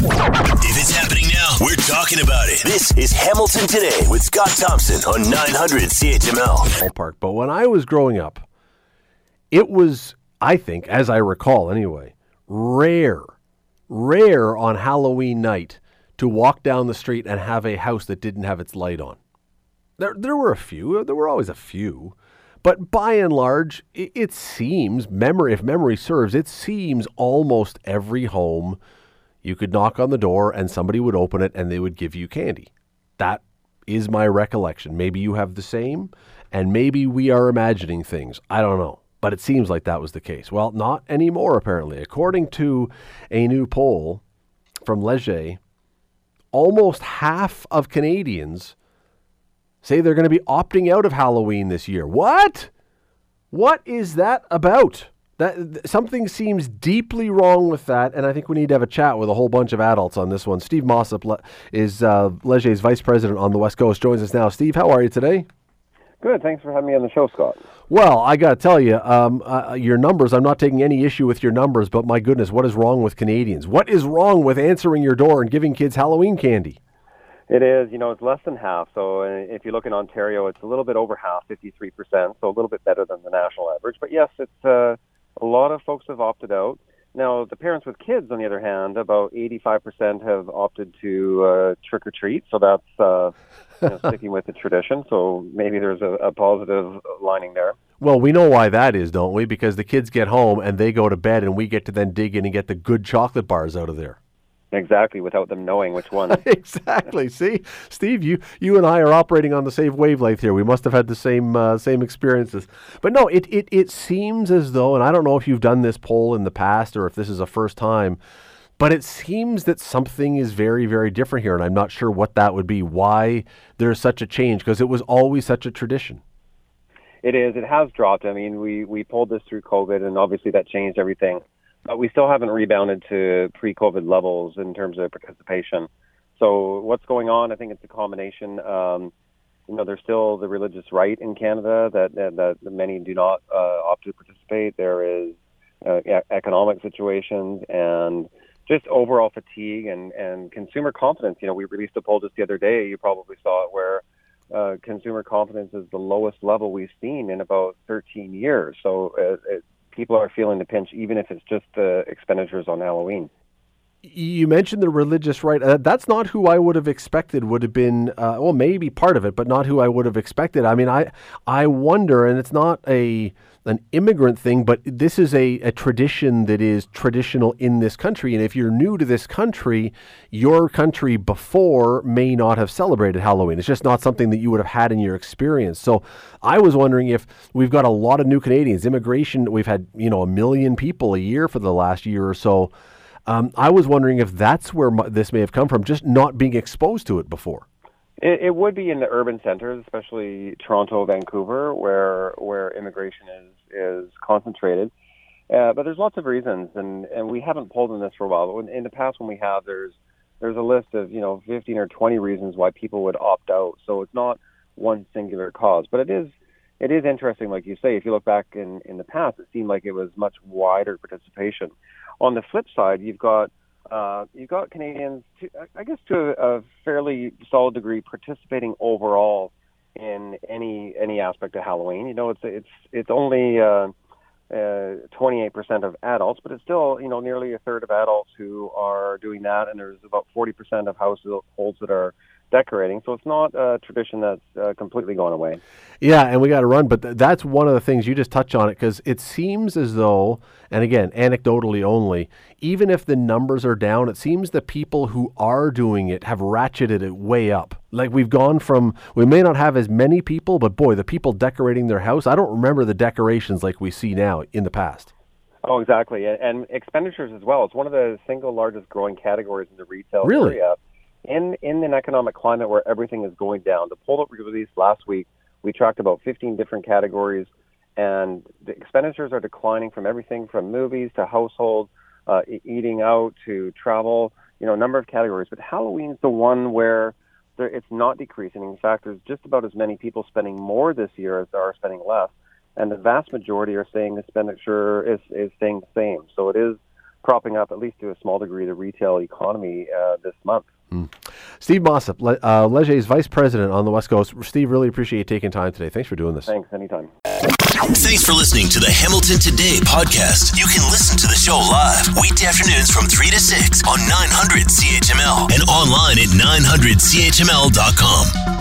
If it's happening now, we're talking about it. This is Hamilton Today with Scott Thompson on 900 CHML. ballpark. But when I was growing up, it was, I think, as I recall anyway, rare, rare on Halloween night to walk down the street and have a house that didn't have its light on. There, there were a few. There were always a few. But by and large, it, it seems, memory, if memory serves, it seems almost every home you could knock on the door and somebody would open it and they would give you candy. That is my recollection. Maybe you have the same, and maybe we are imagining things. I don't know. But it seems like that was the case. Well, not anymore, apparently. According to a new poll from Leger, almost half of Canadians say they're going to be opting out of Halloween this year. What? What is that about? That something seems deeply wrong with that, and I think we need to have a chat with a whole bunch of adults on this one. Steve Mossop le- is uh, Leger's vice president on the West Coast. Joins us now. Steve, how are you today? Good. Thanks for having me on the show, Scott. Well, I got to tell you, um, uh, your numbers. I'm not taking any issue with your numbers, but my goodness, what is wrong with Canadians? What is wrong with answering your door and giving kids Halloween candy? It is, you know, it's less than half. So if you look in Ontario, it's a little bit over half, 53%, so a little bit better than the national average. But yes, it's uh, a lot of folks have opted out. Now, the parents with kids, on the other hand, about 85% have opted to uh, trick or treat. So that's uh, you know, sticking with the tradition. So maybe there's a, a positive lining there. Well, we know why that is, don't we? Because the kids get home and they go to bed, and we get to then dig in and get the good chocolate bars out of there. Exactly, without them knowing which one. exactly. See, Steve, you you and I are operating on the same wavelength here. We must have had the same uh, same experiences. But no, it, it it seems as though, and I don't know if you've done this poll in the past or if this is a first time, but it seems that something is very very different here, and I'm not sure what that would be. Why there's such a change? Because it was always such a tradition. It is. It has dropped. I mean, we we pulled this through COVID, and obviously that changed everything. But we still haven't rebounded to pre-COVID levels in terms of participation. So what's going on? I think it's a combination. Um, you know, there's still the religious right in Canada that that, that many do not uh, opt to participate. There is uh, economic situations and just overall fatigue and and consumer confidence. You know, we released a poll just the other day. You probably saw it where uh, consumer confidence is the lowest level we've seen in about 13 years. So uh, it, people are feeling the pinch, even if it's just the expenditures on Halloween. You mentioned the religious right. Uh, that's not who I would have expected would have been. Uh, well, maybe part of it, but not who I would have expected. I mean, I I wonder, and it's not a an immigrant thing, but this is a, a tradition that is traditional in this country. And if you're new to this country, your country before may not have celebrated Halloween. It's just not something that you would have had in your experience. So I was wondering if we've got a lot of new Canadians. Immigration, we've had you know a million people a year for the last year or so. Um, I was wondering if that's where mu- this may have come from, just not being exposed to it before. It, it would be in the urban centers, especially Toronto, Vancouver, where where immigration is is concentrated. Uh, but there's lots of reasons, and, and we haven't pulled on this for a while. But in the past, when we have, there's there's a list of you know 15 or 20 reasons why people would opt out. So it's not one singular cause, but it is it is interesting, like you say. If you look back in in the past, it seemed like it was much wider participation. On the flip side, you've got uh, you've got Canadians, to, I guess, to a, a fairly solid degree, participating overall in any any aspect of Halloween. You know, it's it's it's only uh, uh, 28% of adults, but it's still you know nearly a third of adults who are doing that, and there's about 40% of households that are decorating. So it's not a tradition that's uh, completely gone away. Yeah, and we got to run, but th- that's one of the things you just touch on it because it seems as though, and again, anecdotally only, even if the numbers are down, it seems the people who are doing it have ratcheted it way up. Like we've gone from, we may not have as many people, but boy, the people decorating their house, I don't remember the decorations like we see now in the past. Oh, exactly, and, and expenditures as well. It's one of the single largest growing categories in the retail Really? area. In in an economic climate where everything is going down, the poll that we released last week, we tracked about 15 different categories, and the expenditures are declining from everything from movies to household, uh, eating out to travel. You know, a number of categories. But Halloween's the one where there, it's not decreasing. In fact, there's just about as many people spending more this year as there are spending less, and the vast majority are saying the expenditure is is staying the same. So it is propping up, at least to a small degree, the retail economy uh, this month. Mm. Steve Mossop, Le- uh, Leger's Vice President on the West Coast. Steve, really appreciate you taking time today. Thanks for doing this. Thanks, anytime. Thanks for listening to the Hamilton Today podcast. You can listen to the show live weekday afternoons from 3 to 6 on 900 CHML and online at 900CHML.com.